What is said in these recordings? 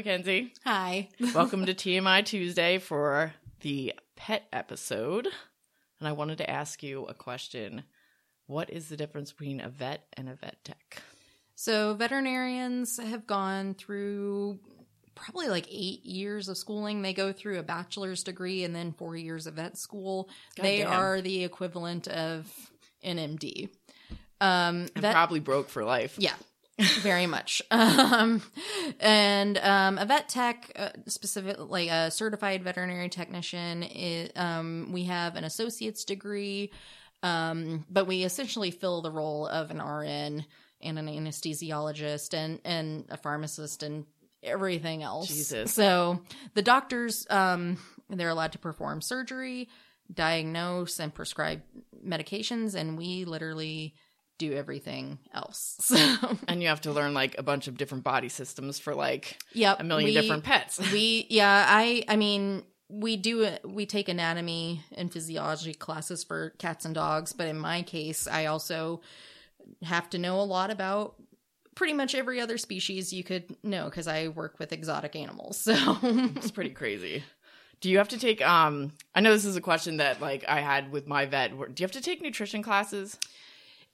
Mackenzie. Hi. Welcome to TMI Tuesday for the pet episode. And I wanted to ask you a question. What is the difference between a vet and a vet tech? So, veterinarians have gone through probably like eight years of schooling. They go through a bachelor's degree and then four years of vet school. God they damn. are the equivalent of an MD. Um, probably broke for life. Yeah, very much. Um, and um, a vet tech, uh, specific like a certified veterinary technician, is, um, we have an associate's degree, um, but we essentially fill the role of an RN and an anesthesiologist and and a pharmacist and everything else. Jesus. So the doctors, um, they're allowed to perform surgery, diagnose, and prescribe medications, and we literally do everything else. So, And you have to learn like a bunch of different body systems for like yep, a million we- different pets. we yeah, I I mean we do we take anatomy and physiology classes for cats and dogs, but in my case, I also have to know a lot about pretty much every other species you could know because I work with exotic animals. So it's pretty crazy. Do you have to take um I know this is a question that like I had with my vet. Do you have to take nutrition classes?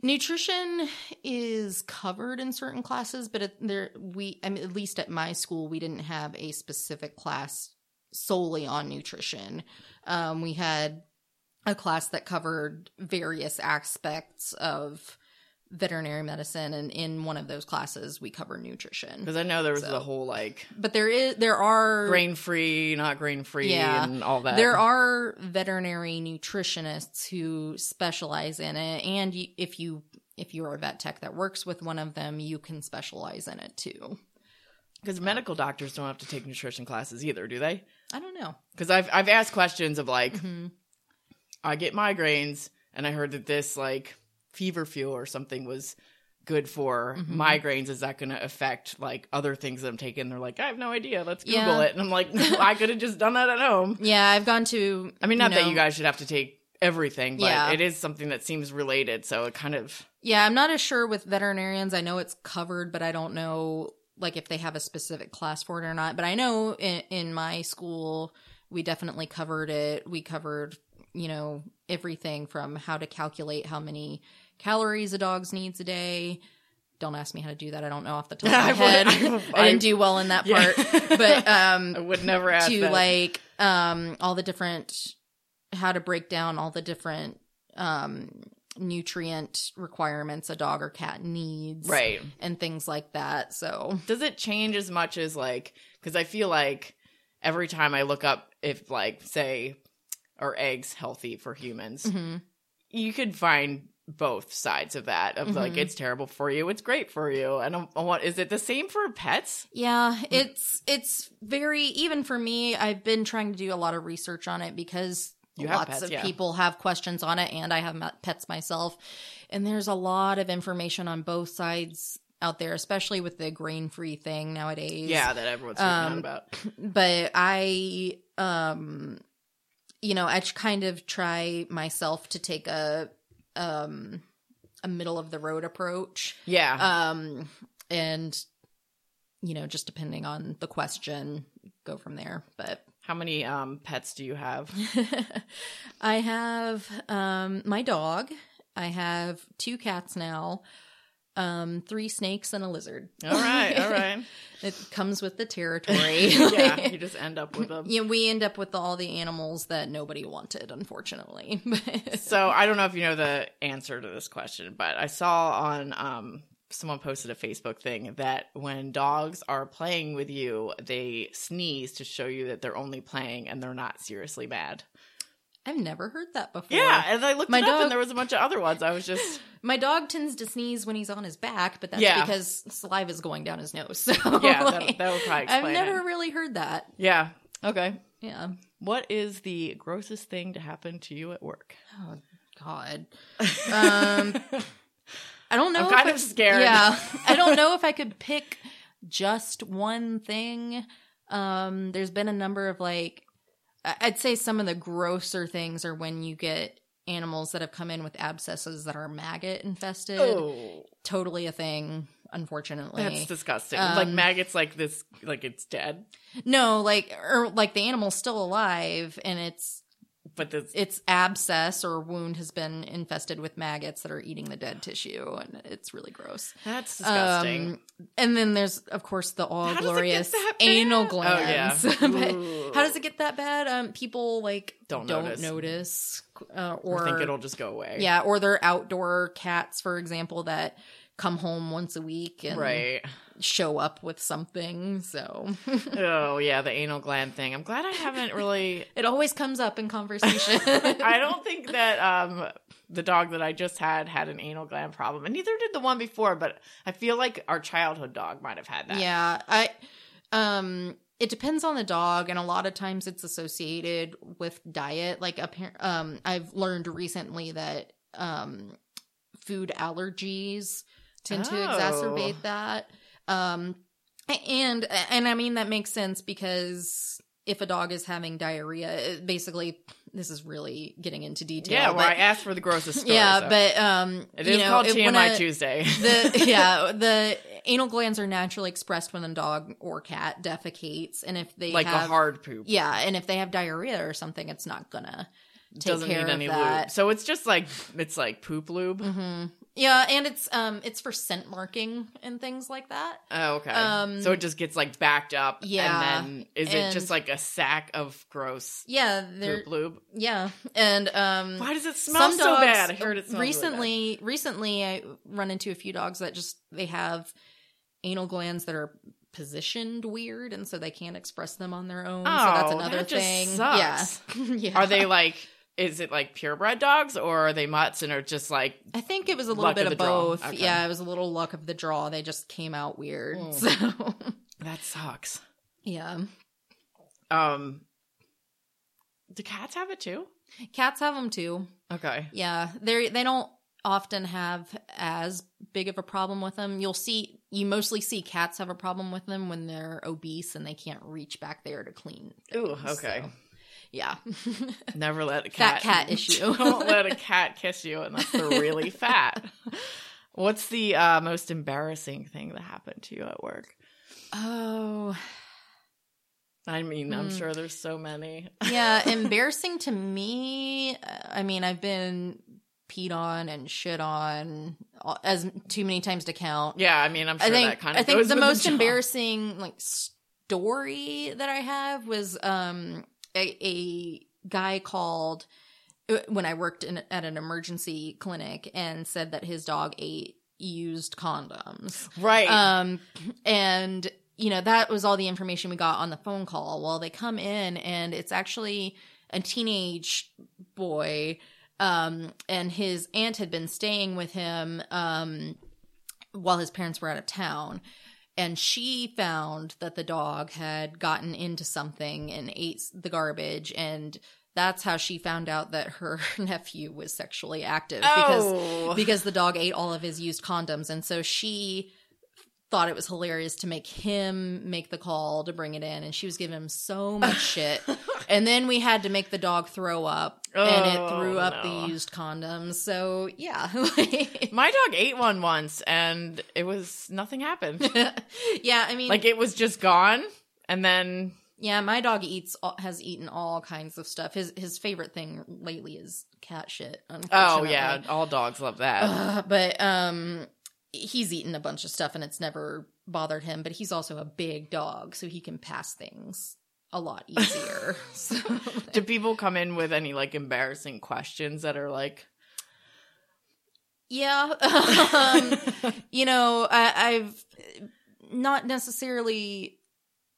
Nutrition is covered in certain classes, but there we I mean, at least at my school we didn't have a specific class solely on nutrition. Um, we had a class that covered various aspects of veterinary medicine, and in one of those classes we cover nutrition. Because I know there was So- the whole like But there is there are grain free, not grain free, Yeah. and all that. There are veterinary nutritionists who specialize in it, and you, if you if you're a vet tech that works with one of them, you can specialize in it too. because medical doctors don't have to take nutrition classes either, do they? I don't know. Because I've I've asked questions of like Mhm. I get migraines, and I heard that this like feverfew or something was good for Mhm. migraines. Is that going to affect like other things that I'm taking? They're like, I have no idea. Let's Google Yeah. it, and I'm like, I could have just done that at home. Yeah, I've gone to. I mean, not that know- you guys should have to take everything, but Yeah. it is something that seems related. So it kind of Yeah, I'm not as sure with veterinarians. I know it's covered, but I don't know like if they have a specific class for it or not. But I know in, in my school we definitely covered it. We covered, you know, everything from how to calculate how many calories a dog needs a day. Don't ask me how to do that. I don't know off the top of my I would- head. I- I, didn't do well in that Yeah. part. But um I would never ask to that. like um all the different how to break down all the different um nutrient requirements a dog or cat needs right. and things like that so Does it change as much as like because I feel like every time I look up if like say are eggs healthy for humans, mhm. you could find both sides of that of like Mhm. it's terrible for you, it's great for you, and I want is it the same for pets? yeah it's it's very even for me i've been trying to do a lot of research on it because You lots pets, of yeah. people have questions on it and i have pets myself and there's a lot of information on both sides out there especially with the grain free thing nowadays Yeah, that everyone's freaking Um, about. but I, um, you know, I kind of try myself to take a, um, a middle of the road approach. Yeah, Um, and, you know, just depending on the question, go from there. But how many um pets do you have? I have, um, my dog. I have two cats now. Um, three snakes and a lizard. All right, all right. It comes with the territory. yeah, you just end up with them. Yeah, we end up with all the animals that nobody wanted, unfortunately. So I don't know if you know the answer to this question, but I saw on um someone posted a Facebook thing that when dogs are playing with you, they sneeze to show you that they're only playing and they're not seriously mad. I've never heard that before. Yeah, and I looked My it up dog- and there was a bunch of other ones. I was just My dog tends to sneeze when he's on his back, but that's Yeah. because saliva is going down his nose. So yeah, like, that, that would probably I've never it. really heard that. Yeah. Okay. Yeah. What is the grossest thing to happen to you at work? Oh God. Um, I don't know. I'm if kind I- of scared. Yeah, I don't know if I could pick just one thing. Um, there's been a number of like, I'd say some of the grosser things are when you get animals that have come in with abscesses that are maggot infested. Oh. Totally a thing. unfortunately. That's disgusting. like Um, maggots, like this, like it's dead, no, like or like the animal's still alive and it's but this. its abscess or wound has been infested with maggots that are eating the dead tissue and it's really gross. That's disgusting. Um, and then there's of course the all How does it get glorious that bad? anal Oh, yeah. But how does it get that bad? Um, people like Don't don't, notice. notice, uh, I or think it'll just go away. yeah, or they're outdoor cats, for example, that come home once a week and Right. show up with something. So Oh yeah, the anal gland thing. I'm glad I haven't really. it always comes up in conversation. I don't think that um the dog that I just had had an anal gland problem, and neither did the one before. But I feel like our childhood dog might have had that. Yeah, I um it depends on the dog and a lot of times it's associated with diet. Like um I've learned recently that um food allergies tend to Oh. exacerbate that. Um and and I mean that makes sense because if a dog is having diarrhea, basically this is really getting into detail. Yeah, well, I asked for the grossest story. yeah, so. but um it you is know, called TMI a- Tuesday. the yeah the anal glands are naturally expressed when a dog or cat defecates and if they like have a hard poop. yeah and if they have diarrhea or something it's not gonna take Doesn't care need of any that lube. So it's just like it's like poop lube. hmm yeah and it's um it's for scent marking and things like that Oh, okay. Um, so it just gets like backed up. Yeah, And then is it just like a sack of gross yeah they're poop lube? yeah and um Why does it smell so dogs bad? I heard it smells really bad. recently recently i run into a few dogs that just they have anal glands that are positioned weird and so they can't express them on their own so that's Oh, another that just thing sucks. yeah yeah Are they like? Is it like purebred dogs or are they mutts and are just like? i think it was a little bit of of, both Okay. yeah it was a little luck of the draw they just came out weird Mm. so That sucks. yeah Um, do cats have it too? cats have them too Okay. Yeah, they they don't often have as big of a problem with them. You'll see you mostly see cats have a problem with them when they're obese and they can't reach back there to clean. Ooh, okay. so, yeah. Never let a Fat cat cat issue. Don't let a cat kiss you unless they're really fat. What's the uh, most embarrassing thing that happened to you at work? oh, I mean, I'm Hmm. sure there's so many. yeah, embarrassing to me. uh, I mean, I've been peed on and shit on uh, as too many times to count. Yeah, I mean, I'm sure I think that kind of I think the most job. embarrassing like story that I have was um a, a guy called when I worked in at an emergency clinic and said that his dog ate used condoms. right? Um and you know that was all the information we got on the phone call. Well, they come in and it's actually a teenage boy um and his aunt had been staying with him um while his parents were out of town and she found that the dog had gotten into something and ate the garbage. And that's how she found out that her nephew was sexually active because oh, because the dog ate all of his used condoms. And so she thought it was hilarious to make him make the call to bring it in. And she was giving him so much shit. And then we had to make the dog throw up and it Oh, threw up no. the used condoms so yeah my dog ate one once, and it was nothing happened. yeah i mean like it was just gone, and then yeah my dog eats has eaten all kinds of stuff his his favorite thing lately is cat shit oh yeah, all dogs love that. Uh, but um he's eaten a bunch of stuff and it's never bothered him but he's also a big dog so he can pass things a lot easier. So, Do people come in with any like embarrassing questions that are like, yeah. Um you know I, i've not necessarily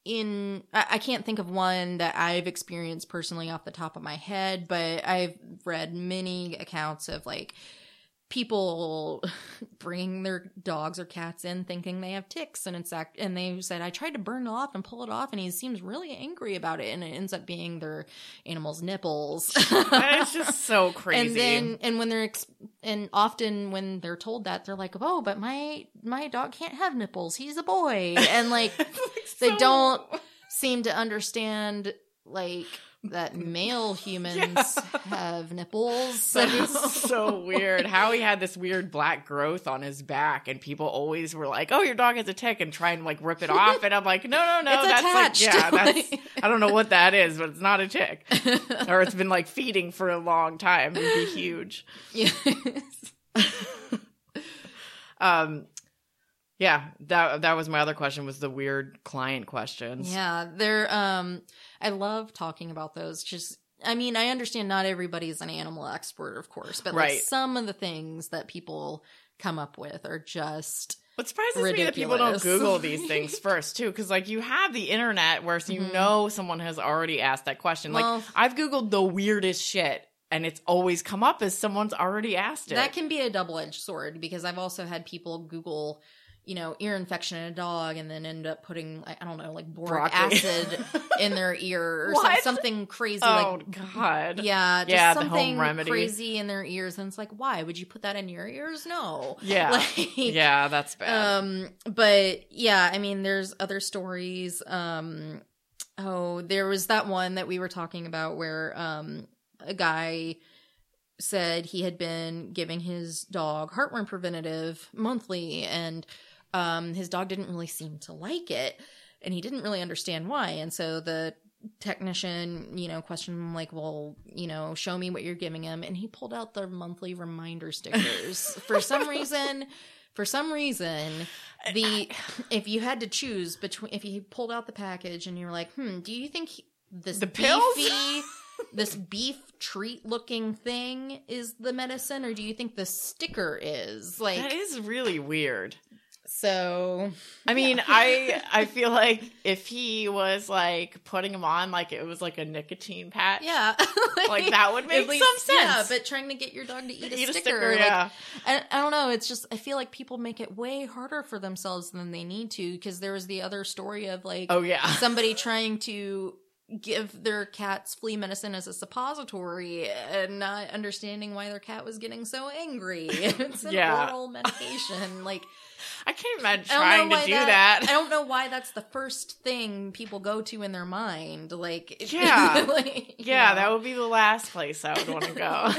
in I, I can't think of one that i've experienced personally off the top of my head but i've read many accounts of like people bringing their dogs or cats in thinking they have ticks and it's act and they said i tried to burn it off and pull it off and he seems really angry about it and it ends up being their animal's nipples. That is just so crazy. and then and when they're ex- and often when they're told that they're like oh but my my dog can't have nipples. He's a boy. And like they So- don't seem to understand like that male humans have nipples. So. That is so weird. How he had this weird black growth on his back, and people always were like, "Oh, your dog has a tick," and try and like rip it off. And I'm like, "No, no, no, It's that's attached. like, yeah, that's I don't know what that is, but it's not a tick, or it's been like feeding for a long time. It'd be huge." Yes. Um, yeah, that that was my other question was the weird client questions. Yeah, they're um I love talking about those. Just I mean, I understand not everybody's an animal expert, of course, but like some of the things that people come up with are just What surprises me that people don't Google these things first too, because like you have the internet where so you Mhm. know someone has already asked that question. Well- like I've Googled the weirdest shit, and it's always come up as someone's already asked it. that can be a double-edged sword because I've also had people Google you know, ear infection in a dog and then end up putting, I don't know, like boric Broccoli. acid in their ear or some- something crazy. oh like, God. Yeah, just Yeah, the home something crazy in their ears, and it's like, why would you put that in your ears? No, Yeah. Like, Yeah, that's bad. Um, but yeah, I mean, there's other stories. Um, oh, there was that one that we were talking about where um a guy said he had been giving his dog heartworm preventative monthly, and um his dog didn't really seem to like it, and he didn't really understand why, and so the technician, you know, questioned him like, well, you know, show me what you're giving him. And he pulled out the monthly reminder stickers. For some reason, for some reason, the if you had to choose between if you pulled out the package and you're like, hmm, do you think he- this The pills? beefy this beef treat looking thing is the medicine or do you think the sticker is? Like that is really weird. So I mean, I I feel like if he was like putting him on like it was like a nicotine patch, yeah. like that would make least- some sense. Yeah, but trying to get your dog to eat a Eat sticker, like, yeah. I, I don't know. It's just I feel like people make it way harder for themselves than they need to because there was the other story of like Oh yeah. somebody trying to give their cat's flea medicine as a suppository and not understanding why their cat was getting so angry. it's an Yeah. oral medication. Like I can't imagine trying to do that, that. I don't know why that's the first thing people go to in their mind. Like Yeah. like, Yeah, know. that would be the last place I would want to go.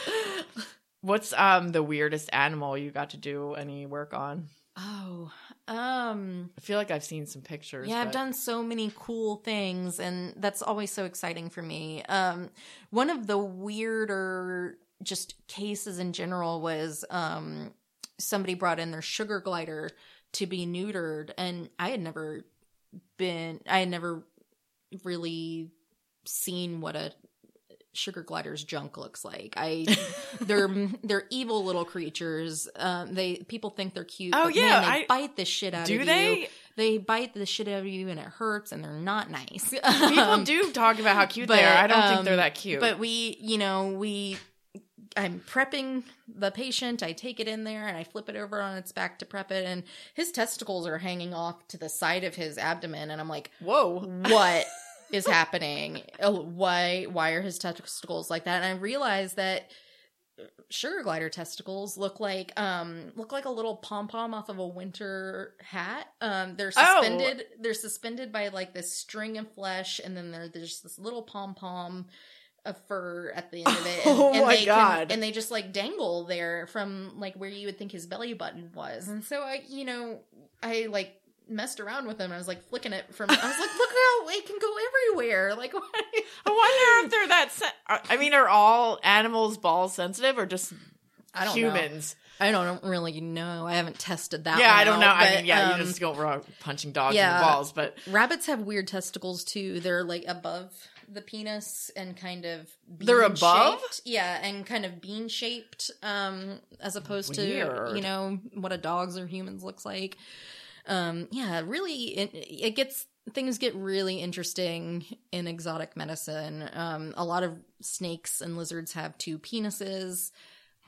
What's um the weirdest animal you got to do any work on? oh, um, I feel like I've seen some pictures. yeah, I've but- done so many cool things, and that's always so exciting for me. Um, one of the weirder just cases in general was um somebody brought in their sugar glider to be neutered, and I had never been, I had never really seen what a sugar glider's junk looks like. I they're they're evil little creatures. Um, they people think they're cute. Oh, but yeah, man, they I- bite the shit out Do of they? you. They bite the shit out of you, and it hurts, and they're not nice. People Um, do talk about how cute they are. I don't um, think they're that cute. But we, you know, we. I'm prepping the patient. I take it in there and I flip it over on its back to prep it, and his testicles are hanging off to the side of his abdomen, and I'm like, Whoa. what is happening? Oh, Why why are his testicles like that? And I realized that sugar glider testicles look like um look like a little pom pom off of a winter hat. Um they're Oh. suspended they're suspended by like this string of flesh and then there, there's this little pom pom of fur at the end of it. And, Oh and my they God. and they just like dangle there from like where you would think his belly button was. And so I you know, I like messed around with them. I was like flicking it from. I was like, look how it can go everywhere. Like, why? I wonder if they're that. Sen- I mean, are all animals balls sensitive or just I don't know. humans? I don't really know. I haven't tested that. Yeah, I don't know. out, I mean, yeah, um, you just go around punching dogs yeah. in the balls, but rabbits have weird testicles too. They're like above the penis and kind of They're above? bean-shaped. Yeah, and kind of bean shaped, um, as opposed to you know what a dog's or humans looks like. Um, yeah, really, it, it gets things get really interesting in exotic medicine. Um, a lot of snakes and lizards have two penises.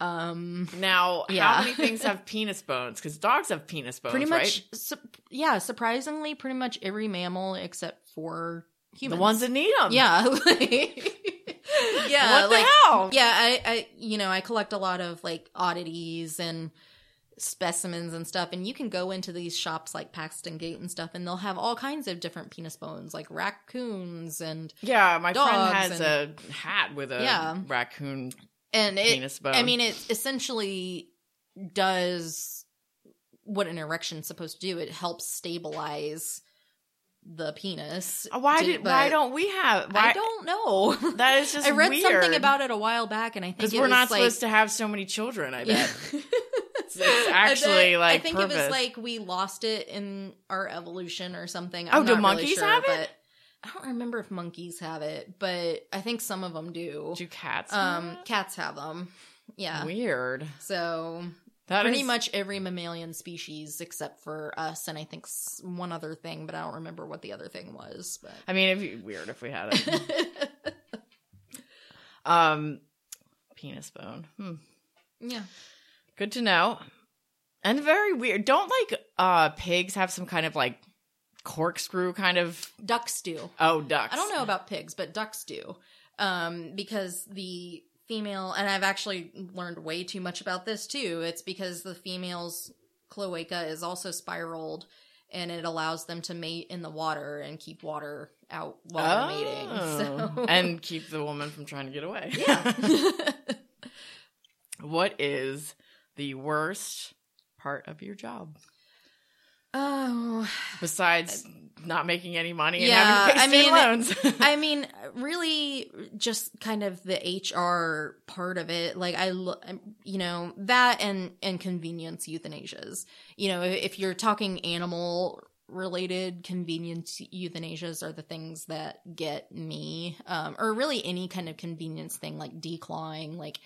Um, now Yeah. how many things have penis bones? Because dogs have penis bones, pretty much, right? su- yeah, surprisingly, pretty much every mammal except for humans. The ones that need them. yeah, like- yeah, What the like hell? yeah, I, I, you know, I collect a lot of like oddities and specimens and stuff and you can go into these shops like Paxton Gate and stuff and they'll have all kinds of different penis bones like raccoons and Yeah, my friend has a hat with a Yeah. raccoon and it penis bone. I mean it essentially does what an erection's supposed to do. It helps stabilize the penis. Uh, why did why don't we have? Why I don't know. That is just I read weird. something about it a while back, and I think because we're not like, supposed to have so many children. I bet. It's, actually I like I think purpose. it was like we lost it in our evolution or something. Oh, I'm do not really monkeys sure, have it? I don't remember if monkeys have it, but I think some of them do. do cats? Um, have cats have them. Yeah. weird. So That pretty is- much every mammalian species except for us, and I think one other thing, but I don't remember what the other thing was. But I mean, it'd be weird if we had it. um, penis bone. Hmm. yeah, Good to know. And very weird. Don't like uh pigs have some kind of like corkscrew kind of ducks do. oh ducks. I don't know about pigs, but ducks do. Um, because the female, and I've actually learned way too much about this too. It's because the female's cloaca is also spiraled and it allows them to mate in the water and keep water out while they're mating. Oh. So, and keep the woman from trying to get away. yeah. what is the worst part of your job oh, besides not making any money and Yeah, having to pay I mean, loans? I mean, really, just kind of the HR part of it. Like, I, you know, that and and convenience euthanasias. You know, if you're talking animal related convenience euthanasias are the things that get me, um, or really any kind of convenience thing like declawing, like.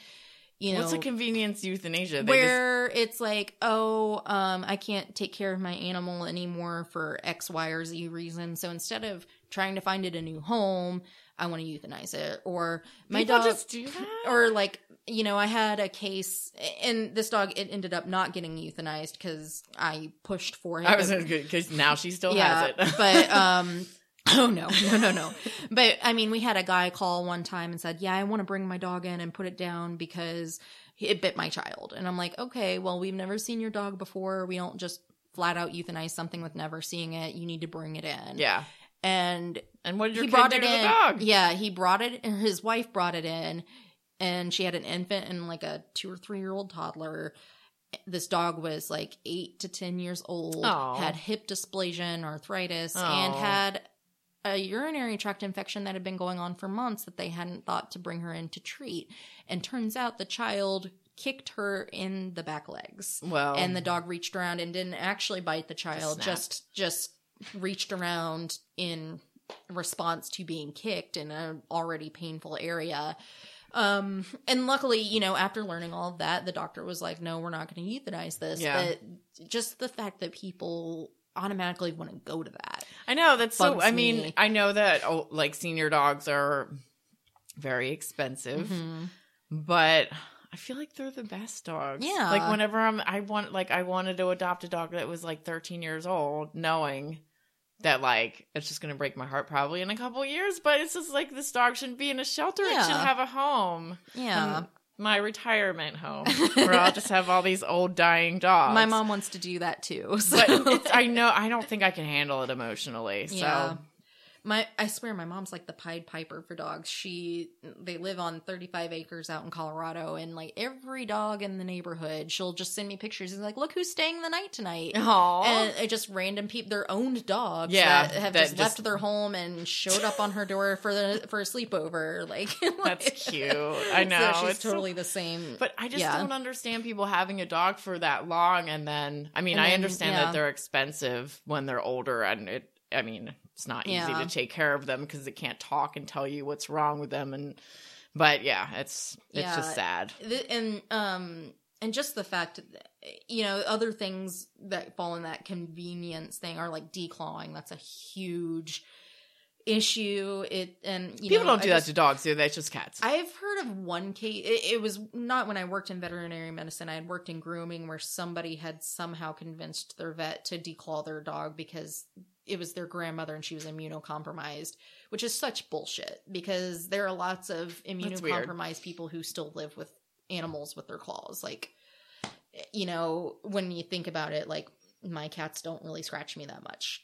You know, What's a convenience euthanasia? They where it's like, oh, um, I can't take care of my animal anymore for X, Y, or Z reason. So instead of trying to find it a new home, I want to euthanize it. Or my people dog, just do that. or like, you know, I had a case, and this dog it ended up not getting euthanized because I pushed for it. I was good because now she still has it. but um oh no, no, no, no. But I mean, we had a guy call one time and said, "Yeah, I want to bring my dog in and put it down because it bit my child." And I'm like, "Okay, well, we've never seen your dog before. We don't just flat out euthanize something with never seeing it. You need to bring it in." yeah. And And what did your he brought do it to in. the dog? Yeah, he brought it. And his wife brought it in, and she had an infant and like a two or three year old toddler. This dog was like eight to ten years old, Aw. had hip dysplasia and arthritis, Aw. and had a urinary tract infection that had been going on for months that they hadn't thought to bring her in to treat. And turns out the child kicked her in the back legs Well, and the dog reached around and didn't actually bite the child snapped. just just reached around in response to being kicked in an already painful area um and luckily you know after learning all of that the doctor was like no we're not going to euthanize this Yeah. but just the fact that people automatically want to go to that I know that's so. I mean, me. I know that oh, like senior dogs are very expensive, Mhm. but I feel like they're the best dogs. Yeah. Like whenever I'm, I want like I wanted to adopt a dog that was like 13 years old, knowing that like it's just gonna break my heart probably in a couple years, but it's just like this dog shouldn't be in a shelter. It should have a home. yeah Um, my retirement home where I'll just have all these old dying dogs. my mom wants to do that too so. but it's, I know I don't think I can handle it emotionally. So Yeah. My I swear my mom's like the Pied Piper for dogs. She they live on 35 acres out in Colorado and like every dog in the neighborhood, she'll just send me pictures and like, "Look who's staying the night tonight." Aww. And it just random people, their owned dogs, Yeah, that have that just, left their home and showed up on her door for the for a sleepover. Like That's cute. I know. So she's it's so- totally the same. But I just Yeah. don't understand people having a dog for that long and then I mean And I then, understand yeah. that they're expensive when they're older and it I mean it's not easy Yeah. to take care of them because it can't talk and tell you what's wrong with them and but yeah it's it's Yeah. just sad. And um and just the fact that, you know other things that fall in that convenience thing are like declawing that's a huge issue it and you People know, don't do I that just- to dogs, do they? It's just cats. I've heard of one case. It, it was not when I worked in veterinary medicine. I had worked in grooming where somebody had somehow convinced their vet to declaw their dog because it was their grandmother and she was immunocompromised, which is such bullshit because there are lots of immunocompromised people who still live with animals with their claws. Like, you know, when you think about it, like my cats don't really scratch me that much.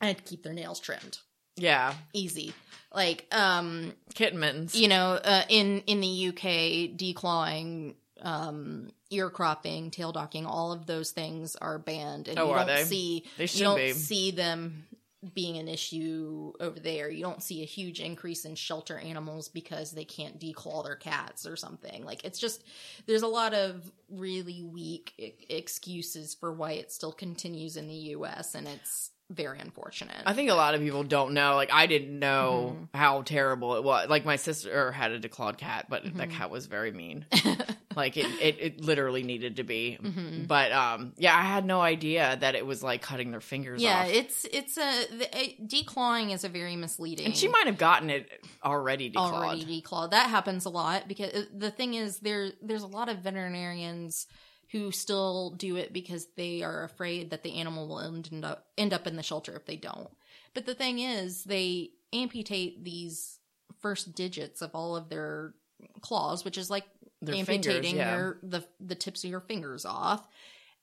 I had to keep their nails trimmed. Yeah. Easy. Like, um, Kitten mittens. you know, uh, in in the UK, declawing, um, ear cropping, tail docking, all of those things are banned, and Oh, you are don't they? see They you don't be. see them being an issue over there. You don't see a huge increase in shelter animals because they can't declaw their cats or something. Like it's just there's a lot of really weak e- excuses for why it still continues in the US and it's very unfortunate. I think a lot of people don't know. Like I didn't know Mm-hmm. how terrible it was. Like my sister had a declawed cat, but that Mhm. cat was very mean. like it, it, it literally needed to be. Mhm. But um, yeah, I had no idea that it was like cutting their fingers off. Yeah, off. it's it's a the, a declawing is a very misleading. and she might have gotten it already declawed. already declawed. That happens a lot because the thing is there there's a lot of veterinarians who still do it because they are afraid that the animal will end up end up in the shelter if they don't. But the thing is they amputate these first digits of all of their claws, which is like Their amputating fingers, yeah. your the the tips of your fingers off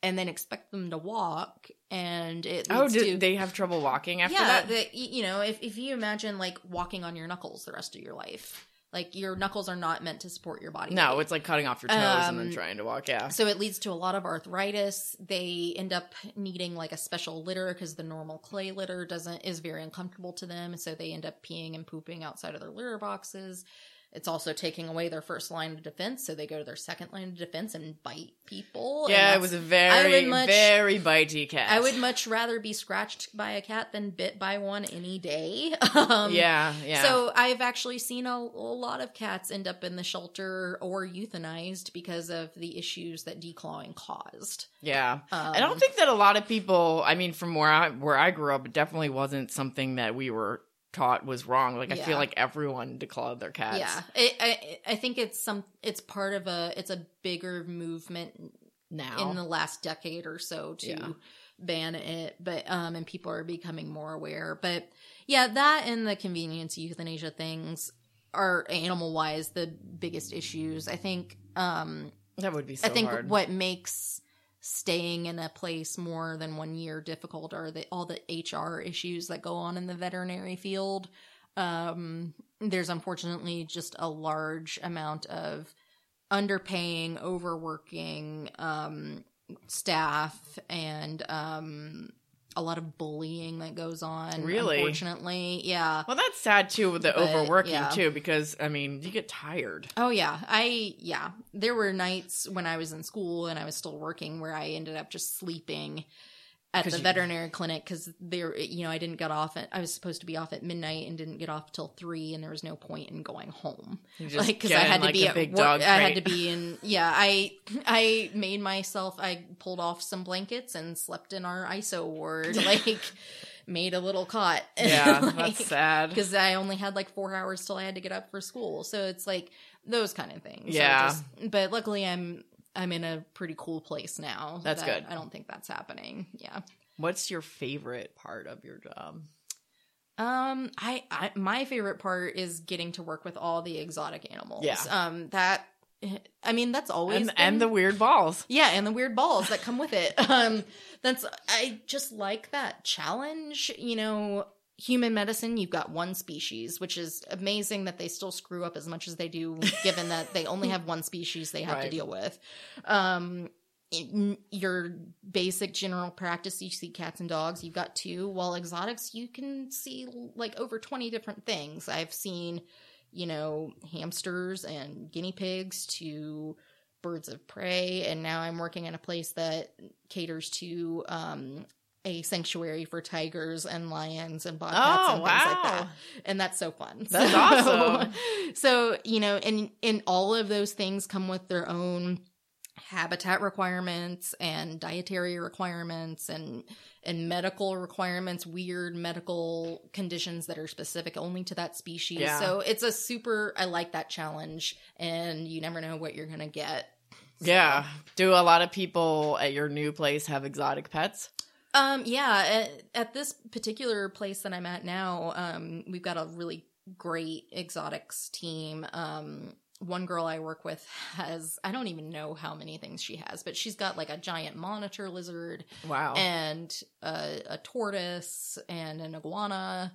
and then expect them to walk and it Oh, did to they have trouble walking after yeah, that? the, you know, if if you imagine like walking on your knuckles the rest of your life, like your knuckles are not meant to support your body. no, weight. it's like cutting off your toes and then Um, trying to walk. Yeah. so it leads to a lot of arthritis. They end up needing like a special litter because the normal clay litter doesn't is very uncomfortable to them. So they end up peeing and pooping outside of their litter boxes. It's also taking away their first line of defense, so they go to their second line of defense and bite people. Yeah, it was a very, much- very bitey cat. I would much rather be scratched by a cat than bit by one any day. Um, yeah, yeah. So I've actually seen a, a lot of cats end up in the shelter or euthanized because of the issues that declawing caused. yeah. Um, I don't think that a lot of people. I mean, from where I where I grew up, it definitely wasn't something that we were taught was wrong. Like I feel like everyone declawed their cats. Yeah, it, I I think it's some. It's part of a. It's a bigger movement Now. in the last decade or so to Yeah. ban it but um and people are becoming more aware but yeah that and the convenience euthanasia things are animal wise the biggest issues i think um that would be so i think hard. what makes staying in a place more than one year difficult are the all the hr issues that go on in the veterinary field. Um there's unfortunately just a large amount of underpaying, overworking um, staff, and um, a lot of bullying that goes on. Really? Unfortunately, yeah. well, that's sad too with the But, overworking yeah. too, because I mean, you get tired. Oh yeah, I yeah. There were nights when I was in school and I was still working where I ended up just sleeping at the you- veterinary clinic because there, you know, I didn't get off at. I was supposed to be off at midnight and didn't get off till three, and there was no point in going home. Like because I had to like, be a at big work. dog I had to be in. Yeah, I I made myself. I pulled off some blankets and slept in our ISO ward. Like made a little cot. Yeah, Like, that's sad. because I only had like four hours till I had to get up for school. So it's like those kind of things. So Yeah. just- but luckily, I'm I'm in a pretty cool place now. That's that good. I don't think that's happening. Yeah. What's your favorite part of your job? Um, I, I my favorite part is getting to work with all the exotic animals. Yeah. Um, that I mean that's always And, been- and the weird balls. Yeah, and the weird balls that come with it. Um, that's I just like that challenge. You know, human medicine, you've got one species, which is amazing that they still screw up as much as they do, given that they only have one species they have to deal with. Um, in your basic general practice, you see cats and dogs. You've got two. While exotics, you can see like over twenty different things. I've seen, you know, hamsters and guinea pigs to birds of prey and now i'm working in a place that caters to um a sanctuary for tigers and lions and bobcats Oh, and things like that and that's so fun That's So- awesome. so you know and and all of those things come with their own habitat requirements and dietary requirements and and medical requirements weird medical conditions that are specific only to that species Yeah. so it's a super i like that challenge and you never know what you're gonna get So, Yeah. Do a lot of people at your new place have exotic pets? Um yeah at, at this particular place that i'm at now um we've got a really great exotics team um one girl I work with has I don't even know how many things she has, but she's got like a giant monitor lizard Wow. and a, a tortoise and an iguana.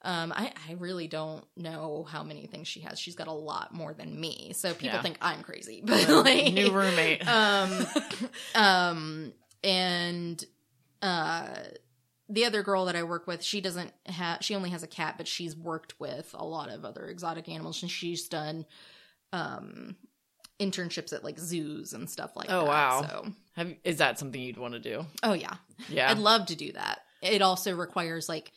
Um, I, I really don't know how many things she has. She's got a lot more than me, so people Yeah. think I'm crazy. But like, New roommate. um, um, and uh, the other girl that I work with, she doesn't have. She only has a cat, but she's worked with a lot of other exotic animals, and she's done um internships at like zoos and stuff like Oh, that. wow. So, Have, is that something you'd want to do? oh yeah, Yeah. I'd love to do that. It also requires like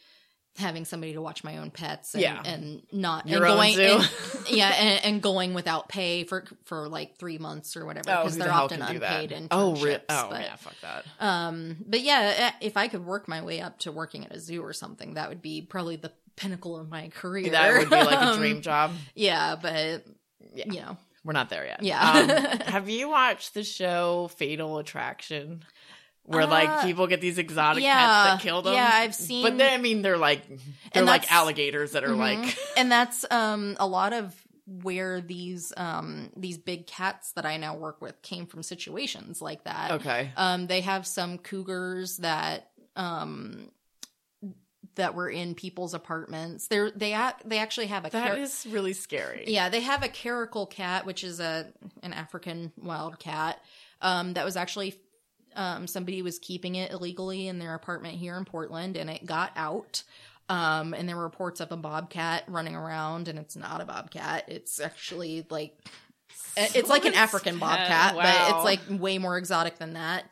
having somebody to watch my own pets and, Yeah. and not Your and own going zoo. and- yeah and, and going without pay for for like three months or whatever oh, because who they're the often can do that? unpaid internships. Oh, re- oh but, yeah, fuck that. um but yeah eh, if i could work my way up to working at a zoo or something that would be probably the pinnacle of my career That would be like a Um, dream job. yeah but Yeah. you know We're not there yet. Yeah. Um, have you watched the show Fatal Attraction? Where like Uh, people get these exotic yeah, pets that kill them. yeah, I've seen- But then I mean, they're like they're like alligators that are Mhm. like and that's um a lot of where these um these big cats that I now work with came from situations like that. okay. Um they have some cougars that um that were in people's apartments. They're they act they actually have a That car- is really scary. yeah, they have a caracal cat, which is a an African wild cat. Um, that was actually um, somebody was keeping it illegally in their apartment here in Portland, and it got out. Um, and there were reports of a bobcat running around, and it's not a bobcat. It's actually like it's like an African bobcat, but it's like way more exotic than that.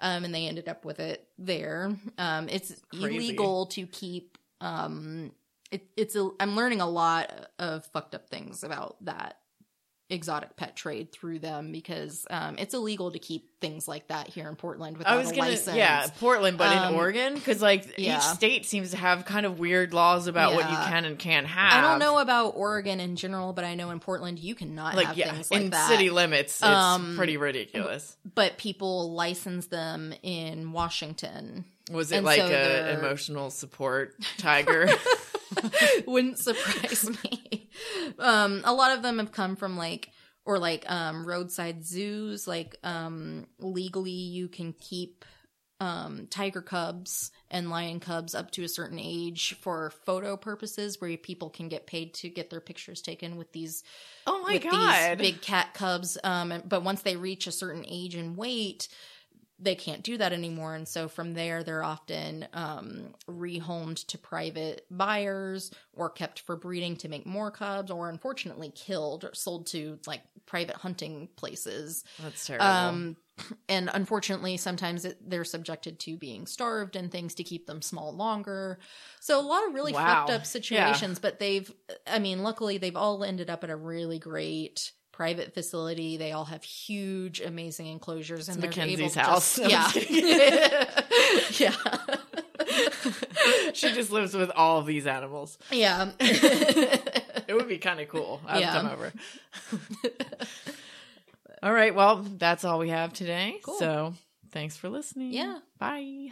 Um, and they ended up with it there. Um, it's Crazy. illegal to keep. Um, it, it's a, I'm learning a lot of fucked up things about that exotic pet trade through them because um, it's illegal to keep things like that here in Portland without I was a gonna, license. yeah, Portland, but Um, in Oregon, because like yeah. each state seems to have kind of weird laws about what you can and can't have. I don't know about Oregon in general, but I know in Portland you cannot like have yeah, things like in that. city limits, it's Um, pretty ridiculous. but people license them in Washington. Was it and like so a they're- emotional support tiger? Wouldn't surprise me. Um, a lot of them have come from like or like um roadside zoos. Like um legally you can keep um tiger cubs and lion cubs up to a certain age for photo purposes where people can get paid to get their pictures taken with these oh my with god! these big cat cubs. Um, but once they reach a certain age and weight, they can't do that anymore. And so from there, they're often um, rehomed to private buyers or kept for breeding to make more cubs, or unfortunately killed or sold to like private hunting places. That's terrible. Um, and unfortunately, sometimes it, they're subjected to being starved and things to keep them small longer. So a lot of really Wow. fucked up situations. But they've, I mean, luckily they've all ended up at a really great private facility. They all have huge, amazing enclosures, and It's they're able Mackenzie's house. just- yeah, yeah, she just lives with all of these animals. yeah. It would be kind of cool. I'd Yeah. come over. all right. Well, that's all we have today. Cool. So thanks for listening. Yeah. Bye.